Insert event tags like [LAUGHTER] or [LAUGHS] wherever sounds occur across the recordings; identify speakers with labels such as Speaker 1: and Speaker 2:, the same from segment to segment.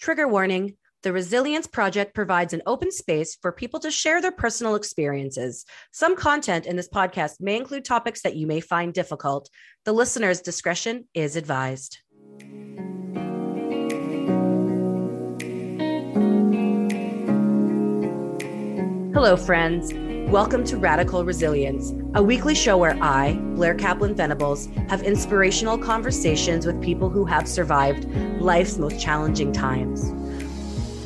Speaker 1: Trigger warning the Resilience Project provides an open space for people to share their personal experiences. Some content in this podcast may include topics that you may find difficult. The listener's discretion is advised. Hello, friends. Welcome to Radical Resilience, a weekly show where I, Blair Kaplan Venables, have inspirational conversations with people who have survived life's most challenging times.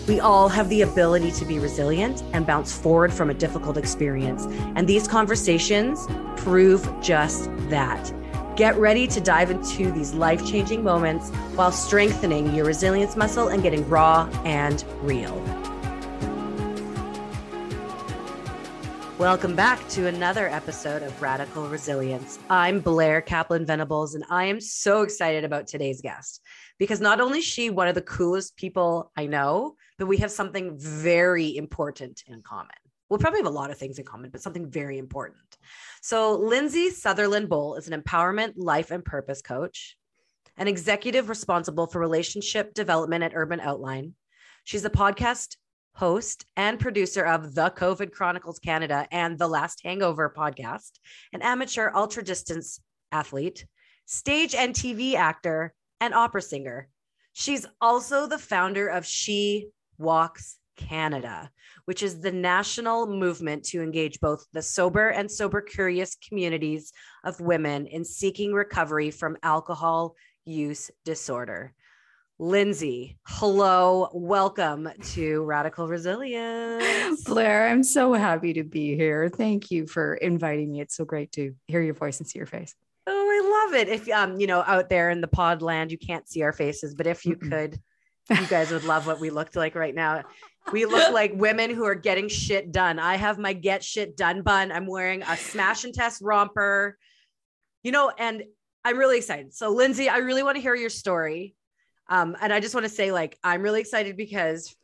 Speaker 1: We all have the ability to be resilient and bounce forward from a difficult experience. And these conversations prove just that. Get ready to dive into these life changing moments while strengthening your resilience muscle and getting raw and real. Welcome back to another episode of Radical Resilience. I'm Blair Kaplan Venables, and I am so excited about today's guest because not only is she one of the coolest people I know, but we have something very important in common. We'll probably have a lot of things in common, but something very important. So, Lindsay Sutherland Boal is an empowerment, life, and purpose coach, an executive responsible for relationship development at Urban Outline. She's the podcast host and producer of the COVID Chronicles Canada and the Last Hangover podcast, an amateur ultra distance athlete, stage and TV actor, and opera singer. She's also the founder of She Walks Canada, which is the national movement to engage both the sober and sober curious communities of women in seeking recovery from alcohol use disorder. Lindsay, hello, welcome to Radical Resilience.
Speaker 2: Blair, I'm so happy to be here. Thank you for inviting me. It's so great to hear your voice and see your face.
Speaker 1: Oh, I love it. If um, you know, out there in the pod land, you can't see our faces, but if you Mm-mm. could, you guys would love what we looked like right now. We look [LAUGHS] like women who are getting shit done. I have my get shit done bun. I'm wearing a Smash and Tess romper, you know, and I'm really excited. So, Lindsay, I really want to hear your story. Um, and I just want to say, like, I'm really excited because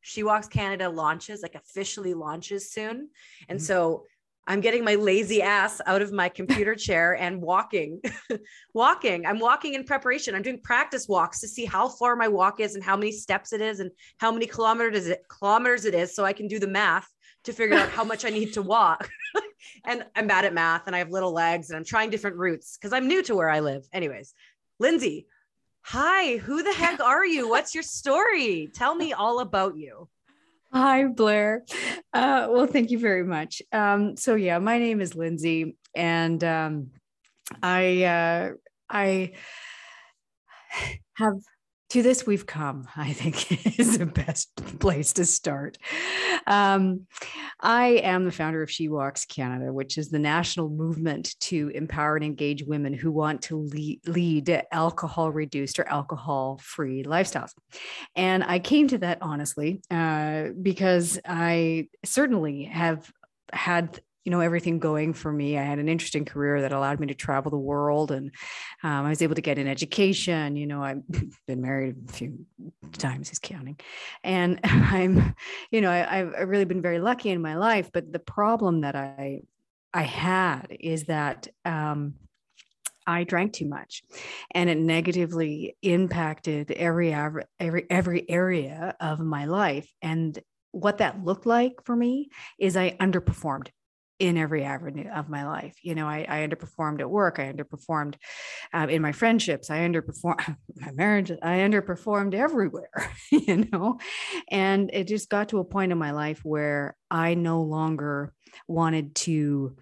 Speaker 1: She Walks Canada launches, like, officially launches soon. And mm-hmm. so I'm getting my lazy ass out of my computer [LAUGHS] chair and walking, [LAUGHS] walking. I'm walking in preparation. I'm doing practice walks to see how far my walk is and how many steps it is and how many kilometers it kilometers it is, so I can do the math to figure out how much I need to [LAUGHS] walk. and I'm bad at math and I have little legs and I'm trying different routes because I'm new to where I live. Anyways, Lindsay, Hi, who the heck are you? What's your story? Tell me all about you.
Speaker 2: Hi, Blair. Uh, well, thank you very much. Um, so, yeah, my name is Lindsay, and um, I uh, I have to this we've come [LAUGHS] i think is the best place to start. Um, i am the founder of she walks canada which is the national movement to empower and engage women who want to lead, lead alcohol reduced or alcohol free lifestyles. And i came to that honestly uh, because i certainly have had you know everything going for me. I had an interesting career that allowed me to travel the world and um, i was able to get an education you know i've [LAUGHS] been married a few times is counting. And [LAUGHS] i'm you know I, i've really been very lucky in my life but the problem that i i had is that um, I drank too much and it negatively impacted every every every area of my life. And what that looked like for me is I underperformed in every avenue of my life. You know, I, I underperformed at work. I underperformed uh, in my friendships. I underperformed [LAUGHS] my marriage. I underperformed everywhere, [LAUGHS] you know, and it just got to a point in my life where I no longer wanted to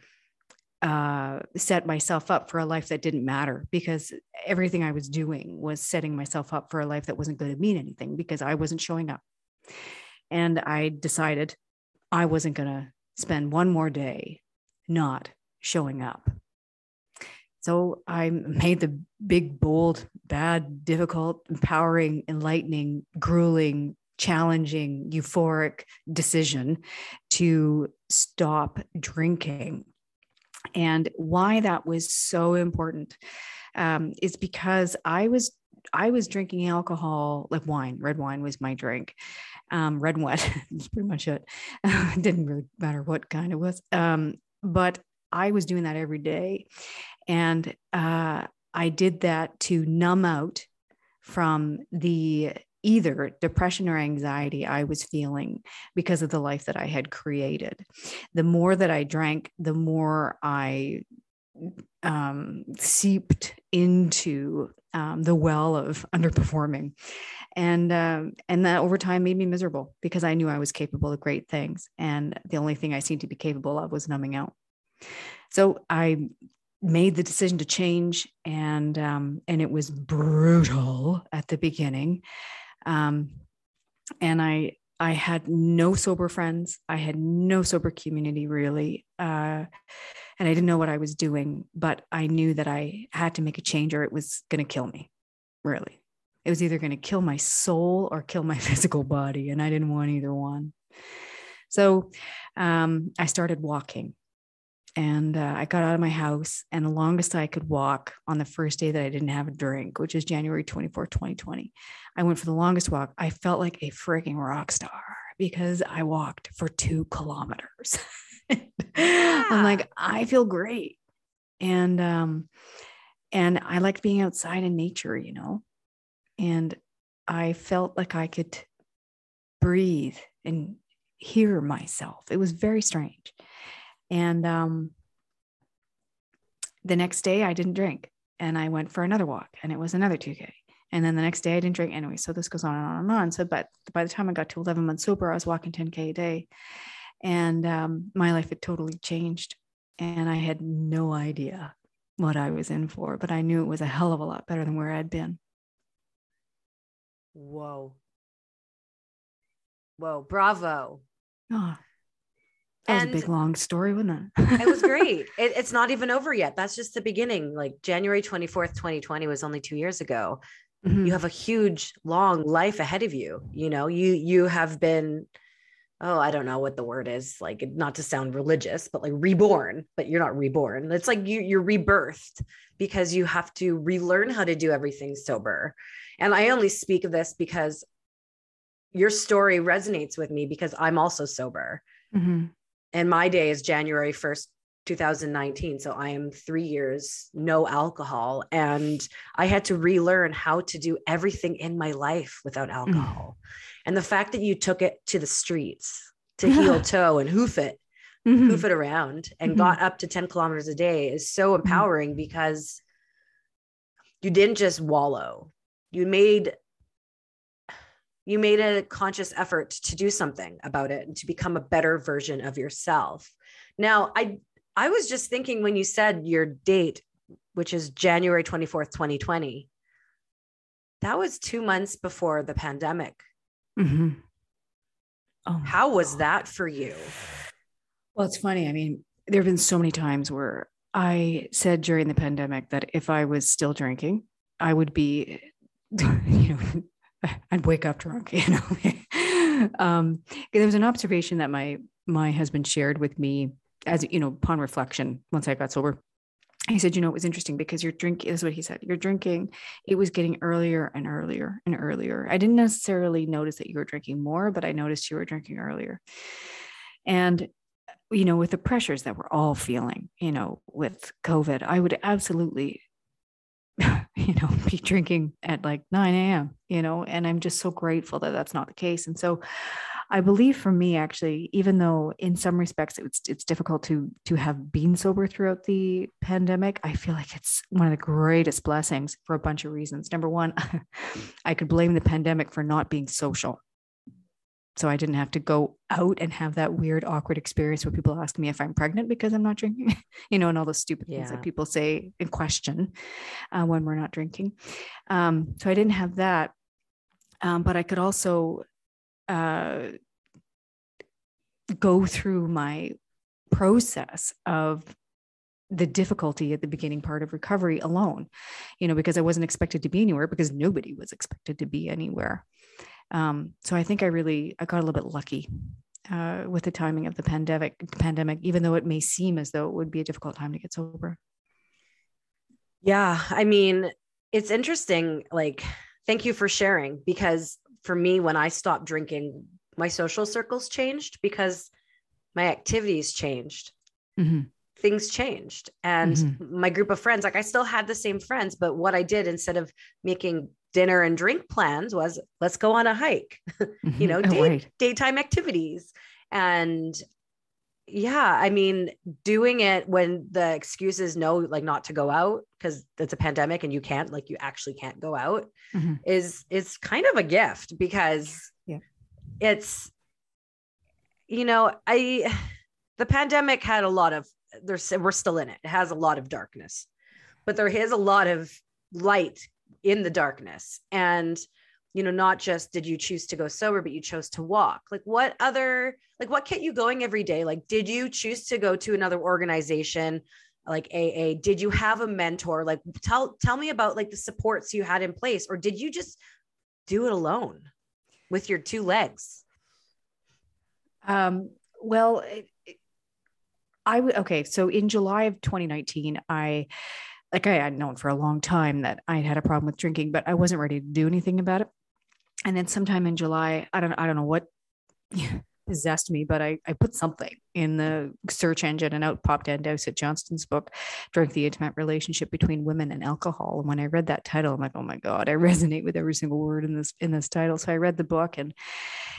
Speaker 2: uh, set myself up for a life that didn't matter because everything I was doing was setting myself up for a life that wasn't going to mean anything because I wasn't showing up. And I decided I wasn't going to spend one more day not showing up. So I made the big, bold, bad, difficult, empowering, enlightening, grueling, challenging, euphoric decision to stop drinking. And why that was so important um, is because I was I was drinking alcohol like wine, red wine was my drink, um, red and wet. That's pretty much it. [LAUGHS] it didn't really matter what kind it was. Um, but I was doing that every day. And uh, I did that to numb out from the either depression or anxiety I was feeling because of the life that I had created. The more that I drank, the more I um, seeped into um, the well of underperforming, and um, and that over time made me miserable because I knew I was capable of great things, and the only thing I seemed to be capable of was numbing out. So I made the decision to change, and um, and it was brutal at the beginning, um, and I I had no sober friends. I had no sober community really. Uh, and I didn't know what I was doing, but I knew that I had to make a change or it was going to kill me, really. It was either going to kill my soul or kill my [LAUGHS] physical body. And I didn't want either one. So um, I started walking and uh, I got out of my house. And the longest I could walk on the first day that I didn't have a drink, which is January 24, 2020, I went for the longest walk. I felt like a freaking rock star because I walked for two kilometers. [LAUGHS] yeah. I'm like, I feel great. And um, and I liked being outside in nature, you know. And I felt like I could breathe and hear myself. It was very strange. And um, the next day, I didn't drink and I went for another walk and it was another 2K. And then the next day, I didn't drink anyway. So this goes on and on and on. So, but by the time I got to 11 months sober, I was walking 10K a day. And um, my life had totally changed. And I had no idea what I was in for, but I knew it was a hell of a lot better than where I'd been.
Speaker 1: Whoa. Whoa. Bravo.
Speaker 2: Oh, that and was a big long story, wasn't it?
Speaker 1: it was [LAUGHS] great. It, it's not even over yet. That's just the beginning. Like January 24th, 2020 was only two years ago. Mm-hmm. You have a huge, long life ahead of you. You know, you you have been, oh, I don't know what the word is, like not to sound religious, but like reborn, but you're not reborn. It's like you you're rebirthed because you have to relearn how to do everything sober. And I only speak of this because your story resonates with me because I'm also sober. Mm-hmm and my day is January 1st, 2019. So I am three years, no alcohol. And I had to relearn how to do everything in my life without mm. alcohol. Mm. And the fact that you took it to the streets to heel [LAUGHS] toe and hoof it, mm-hmm. hoof it around and mm-hmm. got up to 10 kilometers a day is so mm-hmm. empowering mm-hmm. because you didn't just wallow. You made you made a conscious effort to do something about it and to become a better version of yourself now i i was just thinking when you said your date which is january 24th 2020 that was two months before the pandemic mm-hmm. oh how was God. that for you
Speaker 2: well it's funny i mean there have been so many times where i said during the pandemic that if i was still drinking i would be [LAUGHS] you know [LAUGHS] I'd wake up drunk, [LAUGHS] you know. um, there was an observation that my my husband shared with me as you know upon reflection once I got sober. He said, you know, it was interesting because your drink is what he said. You're drinking, it was getting earlier and earlier and earlier. I didn't necessarily notice that you were drinking more, but I noticed you were drinking earlier. And you know, with the pressures that we're all feeling, you know, with COVID, I would absolutely [LAUGHS] you know, be drinking at like 9 a.m., you know, and I'm just so grateful that that's not the case. And so I believe for me, actually, even though in some respects it's, it's difficult to, to have been sober throughout the pandemic, I feel like it's one of the greatest blessings for a bunch of reasons. Number one, [LAUGHS] I could blame the pandemic for not being social so I didn't have to go out and have that weird, awkward experience where people ask me if I'm pregnant because I'm not drinking, [LAUGHS] you know, and all the stupid yeah. things that people say in question uh, when we're not drinking. Um, so I didn't have that. Um, but I could also uh, go through my process of the difficulty at the beginning part of recovery alone, you know, because I wasn't expected to be anywhere because nobody was expected to be anywhere. Um, so I think I really I got a little bit lucky uh, with the timing of the pandemic. Pandemic, even though it may seem as though it would be a difficult time to get sober.
Speaker 1: Yeah, I mean, it's interesting. Like, thank you for sharing because for me, when I stopped drinking, my social circles changed because my activities changed. Mm-hmm. Things changed. And mm-hmm. my group of friends, like I still had the same friends, but what I did instead of making dinner and drink plans was let's go on a hike, [LAUGHS] you know, day, right. daytime activities. And yeah, I mean, doing it when the excuse is no, like not to go out because it's a pandemic and you can't, like, you actually can't go out mm-hmm. is is kind of a gift because yeah. it's, you know, I the pandemic had a lot of there's we're still in it. It has a lot of darkness, but there is a lot of light in the darkness. And you know, not just did you choose to go sober, but you chose to walk. Like what other, like what kept you going every day? Like, did you choose to go to another organization like AA? Did you have a mentor? Like tell tell me about like the supports you had in place, or did you just do it alone with your two legs?
Speaker 2: Um, well, it, I would okay. So in July of 2019, I like I had known for a long time that I had a problem with drinking, but I wasn't ready to do anything about it and then sometime in July, I don't I don't know what [LAUGHS] possessed me, but I, I put something in the search engine and out popped Ann Dowsett Johnston's book, Drink the Intimate Relationship Between Women and Alcohol. And when I read that title, I'm like, oh my God, I resonate with every single word in this in this title. So I read the book and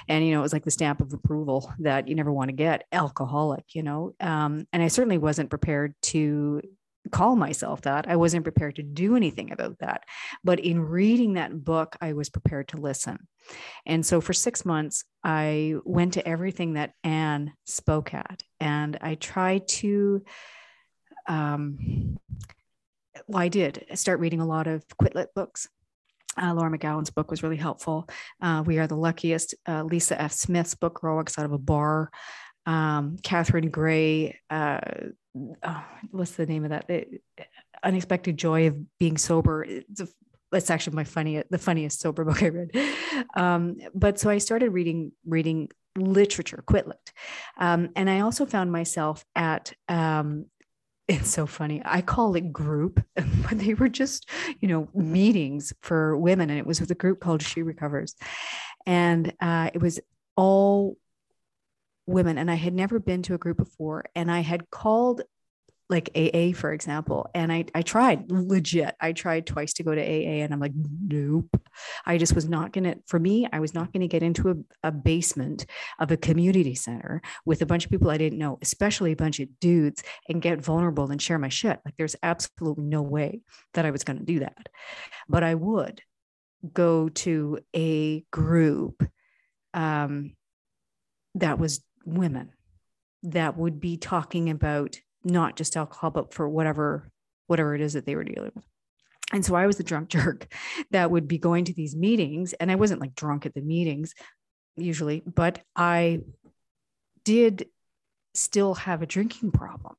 Speaker 2: and you know, it was like the stamp of approval that you never want to get alcoholic, you know. Um, and I certainly wasn't prepared to call myself that. I wasn't prepared to do anything about that. But in reading that book, I was prepared to listen. And so for six months, I went to everything that Ann spoke at, and I tried to. Um, well, I did start reading a lot of quit lit books. Uh, Laura McKowen's book was really helpful. Uh, we Are the Luckiest. Uh, Lisa F. Smith's book, Grow Out of a Bar. Um, Catherine Gray, uh, oh, what's the name of that? The Unexpected Joy of Being Sober. It's a, it's actually my funniest, the funniest sober book I read. Um, but so I started reading reading literature, quit lit, um, and I also found myself at. Um, it's so funny. I call it group, [LAUGHS] but they were just, you know, meetings for women, and it was with a group called She Recovers, and uh, it was all women and I had never been to a group before and I had called like AA, for example. And I, I tried legit. I tried twice to go to AA and I'm like, nope. I just was not going to, for me, I was not going to get into a, a, basement of a community center with a bunch of people I didn't know, especially a bunch of dudes and get vulnerable and share my shit. Like there's absolutely no way that I was going to do that. But I would go to a group um, that was women that would be talking about not just alcohol, but for whatever whatever it is that they were dealing with. And so I was the drunk [LAUGHS] jerk that would be going to these meetings, and I wasn't like drunk at the meetings usually, but I did still have a drinking problem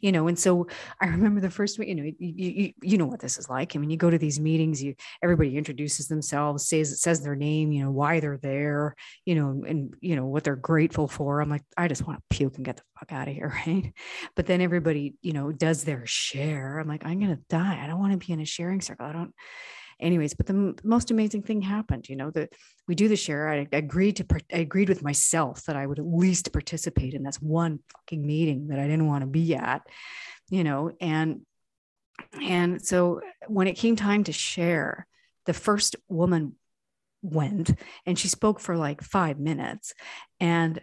Speaker 2: you know and so i remember the first week you know you, you, you know what this is like. I mean you go to these meetings you everybody introduces themselves says it says their name you know why they're there you know and you know what they're grateful for. I'm like i just want to puke and get the fuck out of here [LAUGHS] right? But then everybody you know does their share. I'm like i'm gonna die. I don't want to be in a sharing circle. I don't anyways but the m- most amazing thing happened you know that we do the share I, I agreed to I agreed with myself that i would at least participate in this one fucking meeting that i didn't want to be at you know and and so when it came time to share the first woman went and she spoke for like five minutes and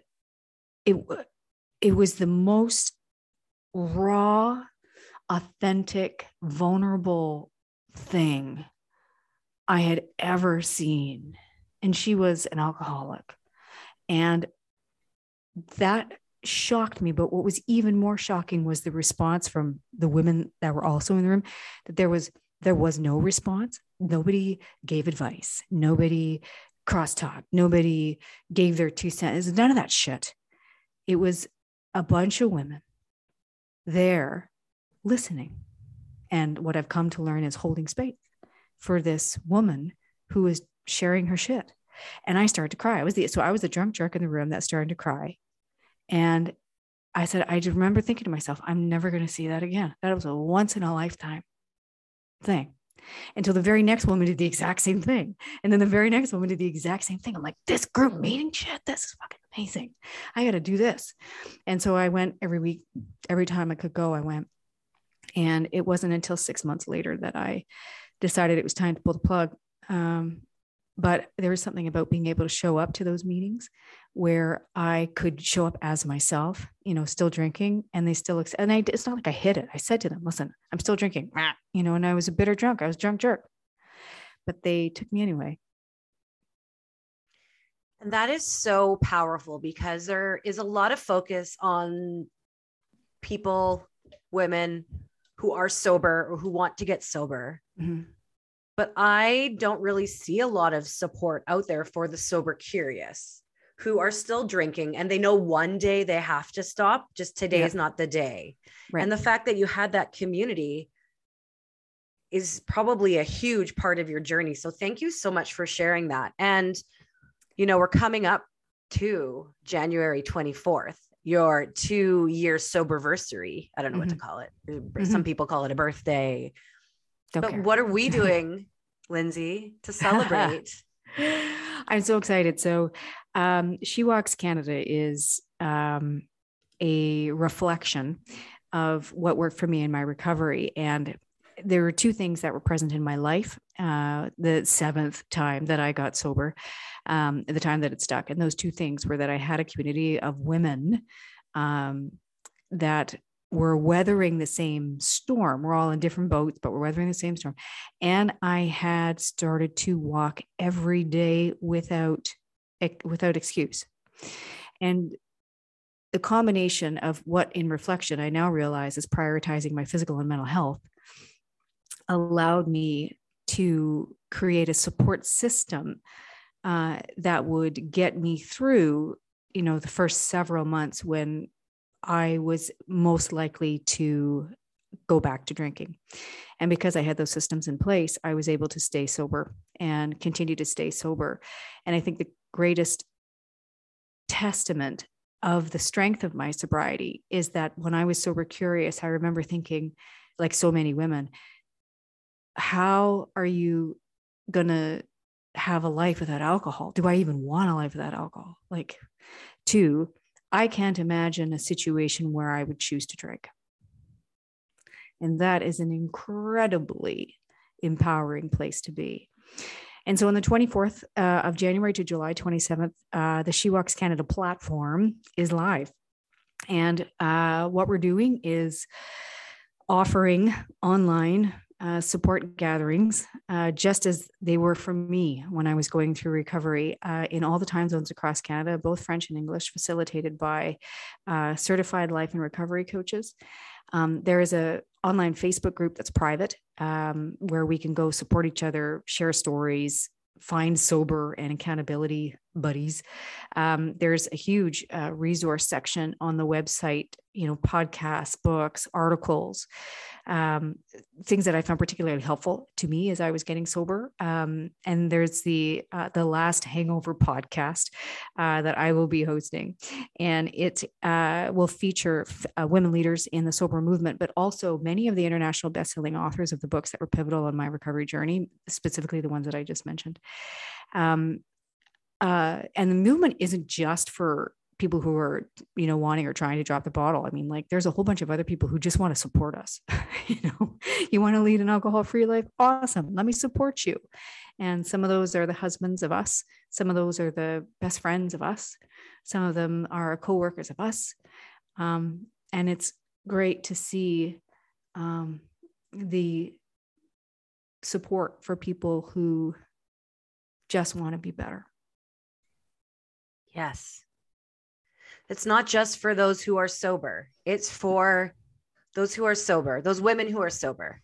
Speaker 2: it it was the most raw authentic vulnerable thing I had ever seen. And she was an alcoholic. And that shocked me. But what was even more shocking was the response from the women that were also in the room that there was there was no response. Nobody gave advice. Nobody crosstalk. Nobody gave their two cents. None of that shit. It was a bunch of women there listening. And what I've come to learn is holding space for this woman who was sharing her shit. And I started to cry. I was the so I was the drunk jerk in the room that started to cry. And I said, I remember thinking to myself, I'm never going to see that again. That was a once in a lifetime thing. Until the very next woman did the exact same thing. And then the very next woman did the exact same thing. I'm like, this group meeting shit, this is fucking amazing. I got to do this. And so I went every week, every time I could go, I went. And it wasn't until six months later that I decided it was time to pull the plug Um, but there was something about being able to show up to those meetings where I could show up as myself, you know, still drinking, and they still, and I, it's not like I hid it. I said to them, listen, I'm still drinking, you know, and I was a bitter drunk. I was drunk jerk, but they took me anyway.
Speaker 1: And that is so powerful because there is a lot of focus on people, women who are sober or who want to get sober. Mm-hmm. But I don't really see a lot of support out there for the sober curious who are still drinking and they know one day they have to stop, just today yeah. is not the day. Right. And the fact that you had that community is probably a huge part of your journey. So thank you so much for sharing that. And, you know, we're coming up to January 24th, your two year sober versary. I don't know mm-hmm. what to mm-hmm. call it. Mm-hmm. Some people call it a birthday. Don't but care. what are we [LAUGHS] doing, Lindsay, to celebrate? [LAUGHS]
Speaker 2: I'm so excited. So, um, She Walks Canada is um, a reflection of what worked for me in my recovery. And there were two things that were present in my life uh, the seventh time that I got sober, um, the time that it stuck. And those two things were that I had a community of women um, that were weathering the same storm. We're all in different boats, but we're weathering the same storm. And I had started to walk every day without without excuse. And the combination of what in reflection I now realize is prioritizing my physical and mental health allowed me to create a support system uh, that would get me through you know the first several months when i was most likely to go back to drinking and because i had those systems in place i was able to stay sober and continue to stay sober and i think the greatest testament of the strength of my sobriety is that when i was sober curious i remember thinking like so many women how are you going to have a life without alcohol? Do I even want a life without alcohol? Like, two, I can't imagine a situation where I would choose to drink. And that is an incredibly empowering place to be. And so on the 24th uh, of January to July 27th, uh, the She Walks Canada platform is live. And uh, what we're doing is offering online uh, support gatherings, uh, just as they were for me when I was going through recovery uh, in all the time zones across Canada, both French and English, facilitated by uh, certified life and recovery coaches. Um, there is a online Facebook group that's private um, where we can go support each other, share stories, find sober and accountability buddies. Um, there's a huge uh, resource section on the website, you know, podcasts, books, articles, um, things that I found particularly helpful to me as I was getting sober. Um, and there's the uh, the last Hangover podcast uh, that I will be hosting, and it uh, will feature f- uh, women leaders in the sober movement, but also many of the international best-selling authors of the books that were pivotal on my recovery journey, specifically the ones that I just mentioned. Um, uh, and the movement isn't just for people who are you know wanting or trying to drop the bottle. I mean like there's a whole bunch of other people who just want to support us [LAUGHS] you know? You want to lead an alcohol free life? Awesome let me support you. And some of those are the husbands of us. Some of those are the best friends of us. Some of them are co-workers of us. Um, and it's great to see um, the support for people who just want to be better
Speaker 1: Yes. It's not just for those who are sober, it's for those who are sober, those women who are sober.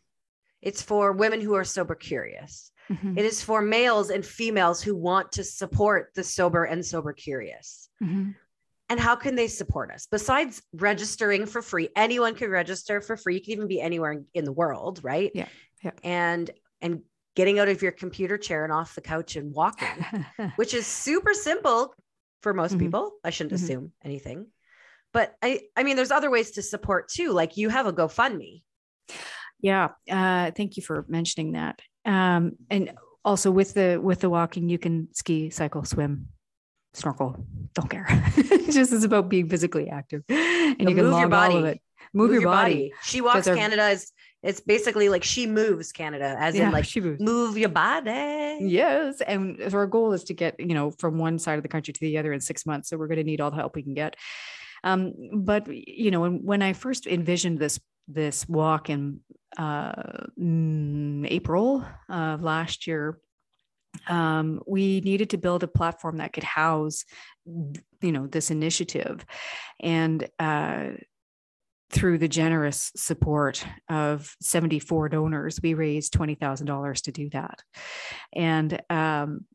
Speaker 1: It's for women who are sober curious. Mm-hmm. It is for males and females who want to support the sober and sober curious. Mm-hmm. And how can they support us? Besides registering for free, anyone can register for free. You can even be anywhere in the world, right?
Speaker 2: Yeah. yeah.
Speaker 1: And and getting out of your computer chair and off the couch and walking, [LAUGHS] which is super simple for most mm-hmm. people. I shouldn't mm-hmm. assume anything. But I I mean there's other ways to support too. Like you have a GoFundMe.
Speaker 2: Yeah. Uh, thank you for mentioning that. Um, and also with the with the walking, you can ski, cycle, swim, snorkel. Don't care. [LAUGHS] just is about being physically active. And you can
Speaker 1: move your body.
Speaker 2: Move, move, your, your body. body.
Speaker 1: She walks Canada is It's basically like she moves Canada, as
Speaker 2: Yeah,
Speaker 1: in like
Speaker 2: she moves.
Speaker 1: move your body.
Speaker 2: Yes. And so our goal is to get, you know, from one side of the country to the other in six months. So we're going to need all the help we can get. Um, but you know, when, when I first envisioned this this walk in uh, April of last year, um, we needed to build a platform that could house, you know, this initiative, and uh, through the generous support of 74 donors, we raised $20,000 to do that. And um,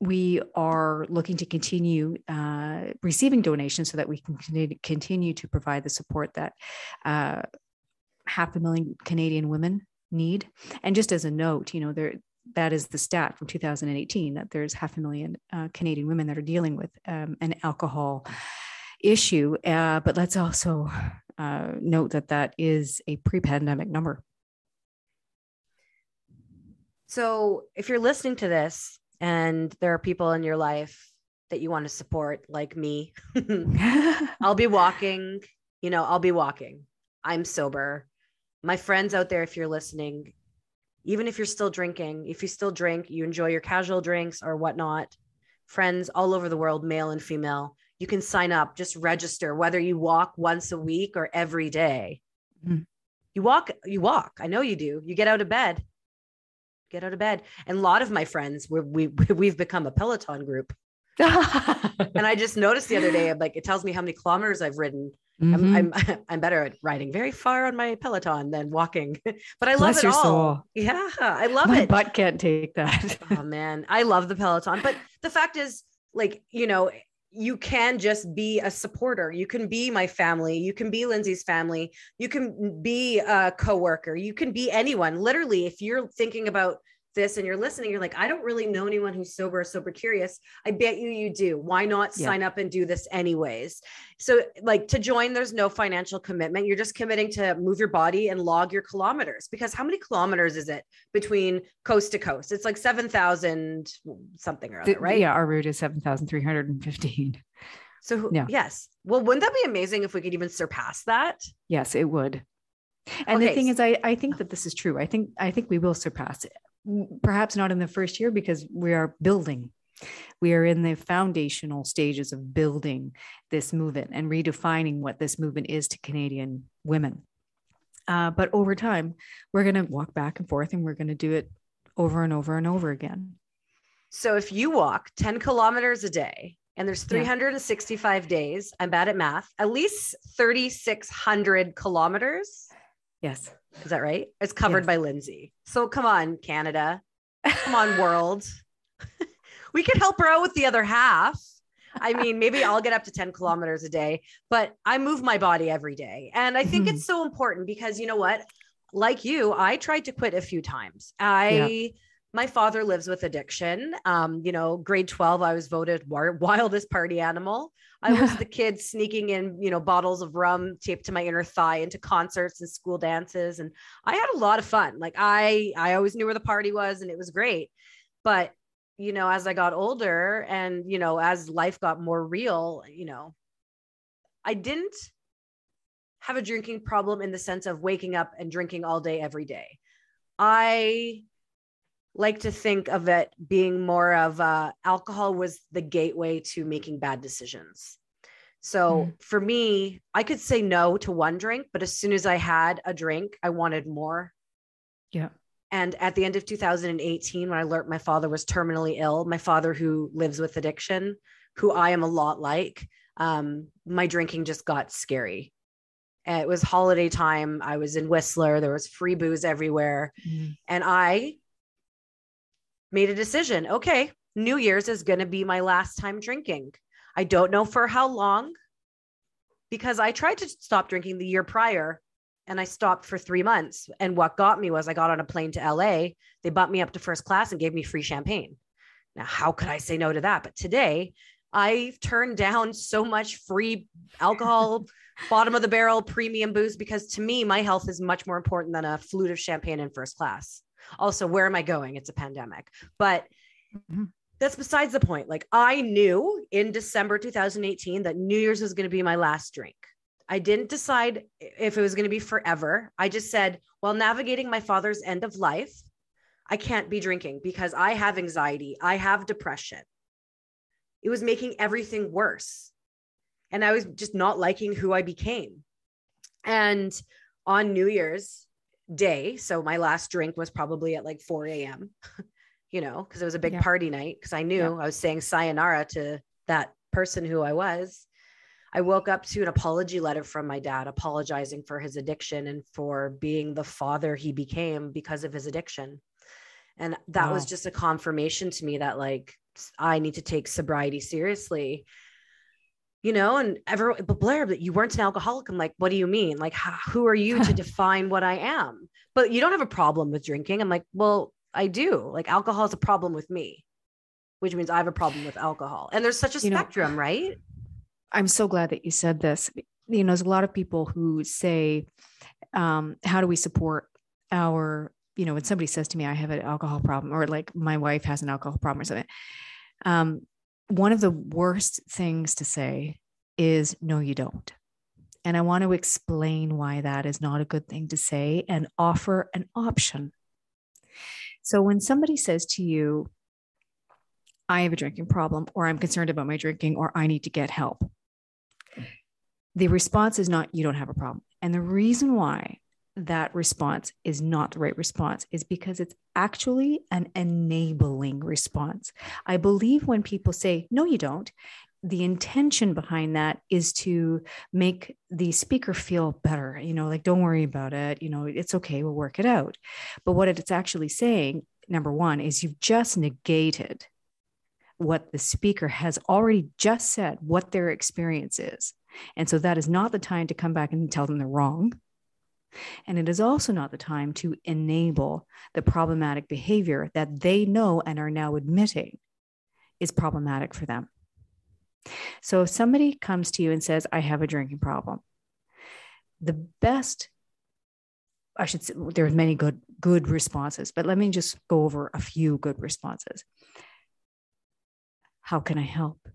Speaker 2: we are looking to continue uh, receiving donations so that we can continue- to provide the support that uh, half a million Canadian women need. And just as a note, you know, there that is the stat from 2018 that there's half a million uh, Canadian women that are dealing with um, an alcohol issue. Uh, but let's also uh, note that that is a pre-pandemic number.
Speaker 1: So if you're listening to this and there are people in your life that you want to support, like me, [LAUGHS] [LAUGHS] I'll be walking, you know, I'll be walking. I'm sober. My friends out there, if you're listening, even if you're still drinking, if you still drink, you enjoy your casual drinks or whatnot, friends all over the world, male and female, you can sign up, just register, whether you walk once a week or every day.
Speaker 2: Mhm.
Speaker 1: You walk, you walk. I know you do. You get out of bed, get out of bed. And a lot of my friends, we're, we, [LAUGHS] we've become a Peloton group. [LAUGHS] And I just noticed the other day, I'm like, it tells me how many kilometers I've ridden.
Speaker 2: Mhm.
Speaker 1: I'm, I'm [LAUGHS] I'm better at riding very far on my Peloton than walking, but I love
Speaker 2: Bless
Speaker 1: it all.
Speaker 2: soul.
Speaker 1: Yeah, I love
Speaker 2: My
Speaker 1: it.
Speaker 2: butt can't take that.
Speaker 1: oh man, I love the Peloton. But the fact is, like, you know, you can just be a supporter. You can be my family. You can be Lindsay's family. You can be a coworker. You can be anyone. Literally, if you're thinking about this and you're listening, you're like, I don't really know anyone who's sober or sober curious. I bet you you do. Why not
Speaker 2: Yeah.
Speaker 1: sign up and do this anyways? So, like to join, there's no financial commitment. You're just committing to move your body and log your kilometers because how many kilometers is it between coast to coast? It's like 7,000 something or other,
Speaker 2: The-
Speaker 1: right?
Speaker 2: Yeah, our route is 7,315.
Speaker 1: So,
Speaker 2: Yeah.
Speaker 1: yes. Well, wouldn't that be amazing if we could even surpass that?
Speaker 2: Yes, it would. And the thing is, I, I think that this is true. I think I think we will surpass it. Perhaps not in the first year because we are building. We are in the foundational stages of building this movement and redefining what this movement is to Canadian women. Uh, but over time, we're going to walk back and forth and we're going to do it over and over and over again.
Speaker 1: So, if you walk 10 kilometers a day and there's
Speaker 2: Yeah.
Speaker 1: 365 days, I'm bad at math, at least 3,600 kilometers.
Speaker 2: Yes.
Speaker 1: Is that right? It's covered
Speaker 2: Yes.
Speaker 1: by Lindsay. So, come on, Canada. Come on, [LAUGHS] world. [LAUGHS] we could help her out with the other half. I mean, maybe I'll get up to 10 kilometers a day, but I move my body every day. And I think
Speaker 2: Mhm.
Speaker 1: it's so important because you know what? Like you, I tried to quit a few times. I, my father lives with addiction. Um, you know, grade 12, I was voted wildest party animal. I was the [LAUGHS] kid sneaking in, you know, bottles of rum taped to my inner thigh into concerts and school dances. And I had a lot of fun. Like I, I always knew where the party was and it was great. But, you know, as I got older and, you know, as life got more real, you know, I didn't have a drinking problem in the sense of waking up and drinking all day every day. I like to think of it being more of uh, alcohol was the gateway to making bad decisions. So for me, I could say no to one drink, but as soon as I had a drink, I wanted more.
Speaker 2: Yeah.
Speaker 1: And at the end of 2018, when I learned my father was terminally ill, my father who lives with addiction, who I am a lot like, um, my drinking just got scary. And It was holiday time. I was in Whistler. There was free booze everywhere.
Speaker 2: Mm.
Speaker 1: And I made a decision. Okay, New Year's is going to be my last time drinking. I don't know for how long because I tried to stop drinking the year prior and I stopped for three months. And what got me was I got on a plane to LA. They bumped me up to first class and gave me free champagne. Now, how could I say no to that? But today, I've turned down so much free alcohol, [LAUGHS] bottom of the barrel premium booze because to me, my health is much more important than a flute of champagne in first class. Also, where am I going? It's a pandemic. But
Speaker 2: Mhm.
Speaker 1: that's besides the point. Like, I knew in December 2018 that New Year's was going to be my last drink. I didn't decide if it was going to be forever. I just said, while navigating my father's end of life, I can't be drinking because I have anxiety, I have depression. It was making everything worse. And I was just not liking who I became. And on New Year's Day, so my last drink was probably at like 4 a.m., [LAUGHS] you know, because it was a big yeah. party night. Because I knew yeah. I was saying sayonara to that person who I was. I woke up to an apology letter from my dad apologizing for his addiction and for being the father he became because of his addiction. And that wow. was just a confirmation to me that like I need to take sobriety seriously. You know, and everyone, but Blair, but you weren't an alcoholic. I'm like, what do you mean? Like, how, who are you to [LAUGHS] define what I am? But you don't have a problem with drinking. I'm like, well, I do. Like, alcohol is a problem with me, which means I have a problem with alcohol. And there's such a you spectrum, know, right?
Speaker 2: I'm so glad that you said this. You know, there's a lot of people who say, um, how do we support our, you know, when somebody says to me, I have an alcohol problem, or like my wife has an alcohol problem or something. Um, one of the worst things to say is, no, you don't. And I want to explain why that is not a good thing to say and offer an option. So when somebody says to you, I have a drinking problem, or I'm concerned about my drinking, or I need to get help the response is not, you don't have a problem. And the reason why that response is not the right response is because it's actually an enabling response. I believe when people say, no, you don't, the intention behind that is to make the speaker feel better, you know, like, don't worry about it, you know, it's okay, we'll work it out. But what it's actually saying, number one, is you've just negated what the speaker has already just said, what their experience is. And so that is not the time to come back and tell them they're wrong. And it is also not the time to enable the problematic behavior that they know and are now admitting is problematic for them. So if somebody comes to you and says, I have a drinking problem, the best I should say there's many good good responses, but let me just go over a few good responses. How can I help?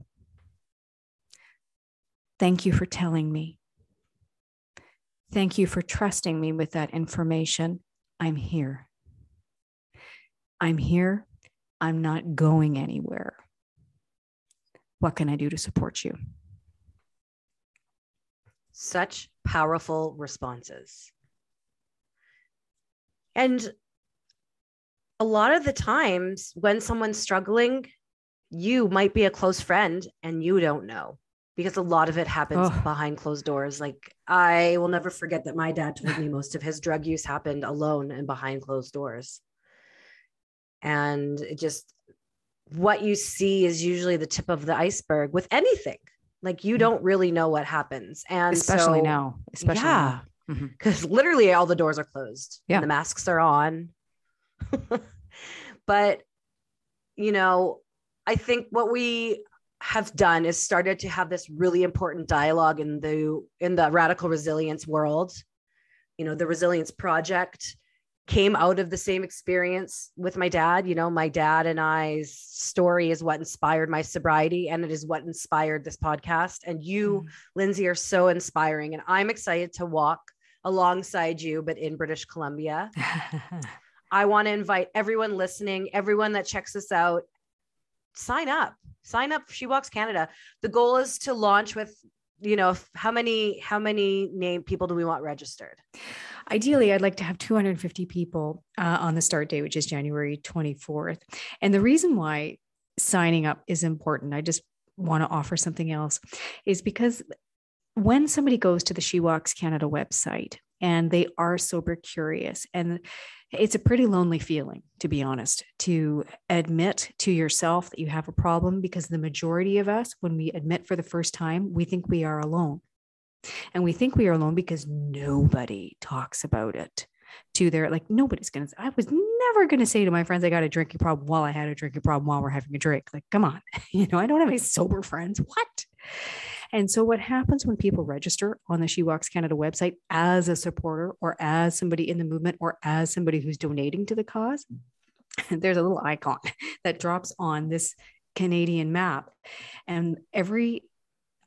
Speaker 2: Thank you for telling me. Thank you for trusting me with that information. I'm here. I'm here. I'm not going anywhere. What can I do to support you?
Speaker 1: Such powerful responses. And a lot of the times when someone's struggling, you might be a close friend and you don't know because a lot of it happens oh. behind closed doors. Like I will never forget that my dad told me most of his drug use happened alone and behind closed doors. And it just what you see is usually the tip of the iceberg with anything. Like you mm. don't really know what happens. And
Speaker 2: especially so, now, especially
Speaker 1: yeah, because mm-hmm. literally all the doors are closed. Yeah. the masks are on. [LAUGHS] but you know, I think what we have done is started to have this really important dialogue in the in the radical resilience world. You know the resilience project came out of the same experience with my dad. You know my dad and i's story is what inspired my sobriety and it is what inspired this podcast. And you mm. lindsay are so inspiring and i'm excited to walk alongside you but in british columbia. [LAUGHS] I want to invite everyone listening everyone that checks us out sign up sign up. She walks canada. The goal is to launch with you know how many how many name people do we want registered?
Speaker 2: Ideally i'd like to have 250 people uh, on the start date which is january 24th and the reason why signing up is important i just want to offer something else is because when somebody goes to the she walks canada website and they are sober curious and it's a pretty lonely feeling, to be honest, to admit to yourself that you have a problem because the majority of us, when we admit for the first time, we think we are alone. And we think we are alone because nobody talks about it to their, like, nobody's going to, I was never going to say to my friends, I got a drinking problem while I had a drinking problem while we're having a drink. Like, come on, [LAUGHS] you know, I don't have any sober friends. What? And so, what happens when people register on the She Walks Canada website as a supporter or as somebody in the movement or as somebody who's donating to the cause? [LAUGHS] There's a little icon [LAUGHS] that drops on this Canadian map. And every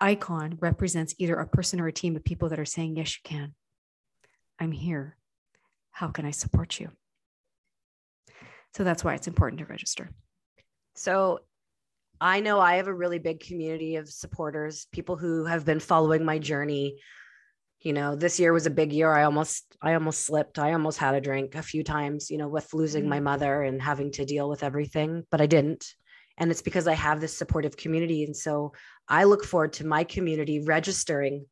Speaker 2: icon represents either a person or a team of people that are saying, Yes, you can. I'm here. How can I support you? So that's why it's important to register.
Speaker 1: So I know I have a really big community of supporters, people who have been following my journey. You know, this year was a big year. I almost I almost slipped. I almost had a drink a few times, you know, with losing my mm. mother and having to deal with everything, but I didn't. And it's because I have this supportive community and so I look forward to my community registering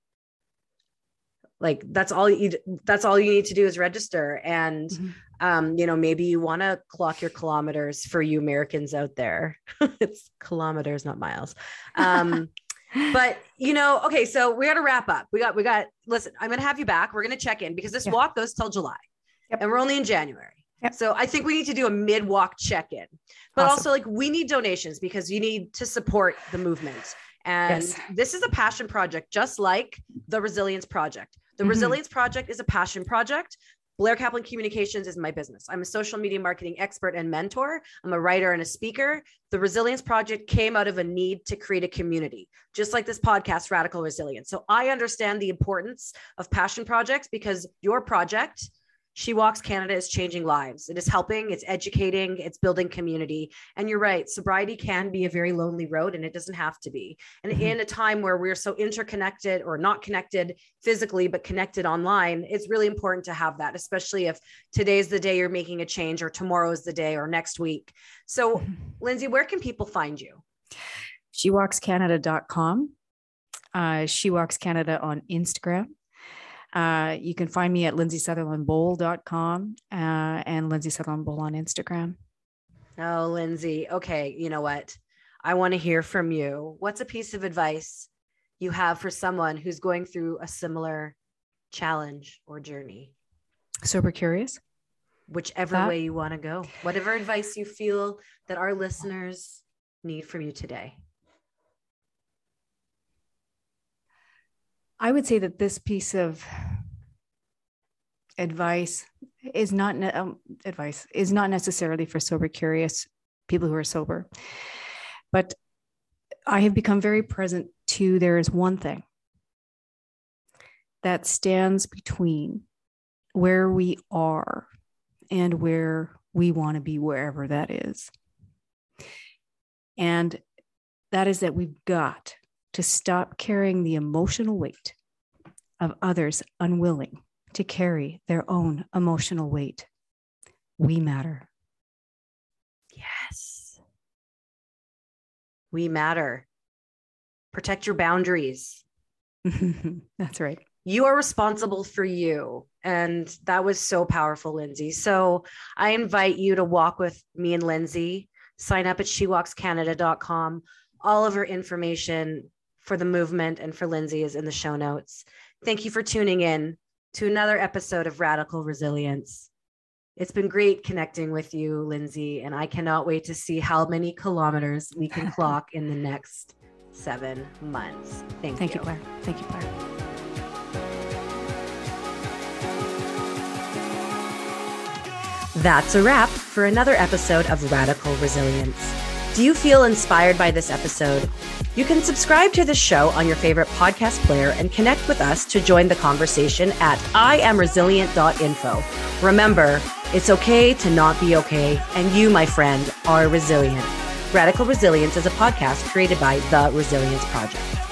Speaker 1: like that's all you that's all you need to do is register and mm-hmm. um you know maybe you want to clock your kilometers for you americans out there [LAUGHS] it's kilometers not miles um [LAUGHS] but you know okay so we got to wrap up we got we got listen i'm gonna have you back we're gonna check in because this yeah. walk goes till july yep. and we're only in january Yep. So I think we need to do a mid walk check in, but awesome. also like we need donations because you need to support the movement. And yes. this is a passion project, just like the Resilience Project. The mm-hmm. Resilience Project is a passion project. Blair Kaplan Communications is my business. I'm a social media marketing expert and mentor. I'm a writer and a speaker. The Resilience Project came out of a need to create a community, just like this podcast, Radical Resilience. So I understand the importance of passion projects because your project she Walks Canada is changing lives. It is helping, it's educating, it's building community. And you're right, sobriety can be a very lonely road and it doesn't have to be. And mm-hmm. in a time where we're so interconnected or not connected physically, but connected online, it's really important to have that, especially if today's the day you're making a change or tomorrow's the day or next week. So, mm-hmm. Lindsay, where can people find you?
Speaker 2: SheWalksCanada.com. Uh, she Walks Canada on Instagram. Uh, you can find me at lindsaysutherlandboal.com uh, and Lindsay Sutherland Boal on Instagram.
Speaker 1: Oh, Lindsay. Okay. You know what? I want to hear from you. What's a piece of advice you have for someone who's going through a similar challenge or journey?
Speaker 2: Sober curious.
Speaker 1: Whichever that? way you want to go. Whatever advice you feel that our listeners need from you today.
Speaker 2: I would say that this piece of advice is not um, advice is not necessarily for sober curious people who are sober, but I have become very present to there is one thing that stands between where we are and where we want to be, wherever that is. And that is that we've got to stop carrying the emotional weight of others unwilling to carry their own emotional weight. We matter.
Speaker 1: Yes. We matter. Protect your boundaries. [LAUGHS]
Speaker 2: That's right.
Speaker 1: You are responsible for you. And that was so powerful, Lindsay. So I invite you to walk with me and Lindsay. Sign up at shewalkscanada.com. All of her information for the movement and for Lindsay is in the show notes. Thank you for tuning in to another episode of Radical Resilience. It's been great connecting with you, Lindsay, and I cannot wait to see how many kilometers we can [LAUGHS] clock in the next seven months. Thank,
Speaker 2: Thank
Speaker 1: you.
Speaker 2: you, Blair. Thank you, Blair.
Speaker 1: That's a wrap for another episode of Radical Resilience. Do you feel inspired by this episode? You can subscribe to the show on your favorite podcast player and connect with us to join the conversation at iamresilient.info. Remember, it's okay to not be okay, and you, my friend, are resilient. Radical Resilience is a podcast created by The Resilience Project.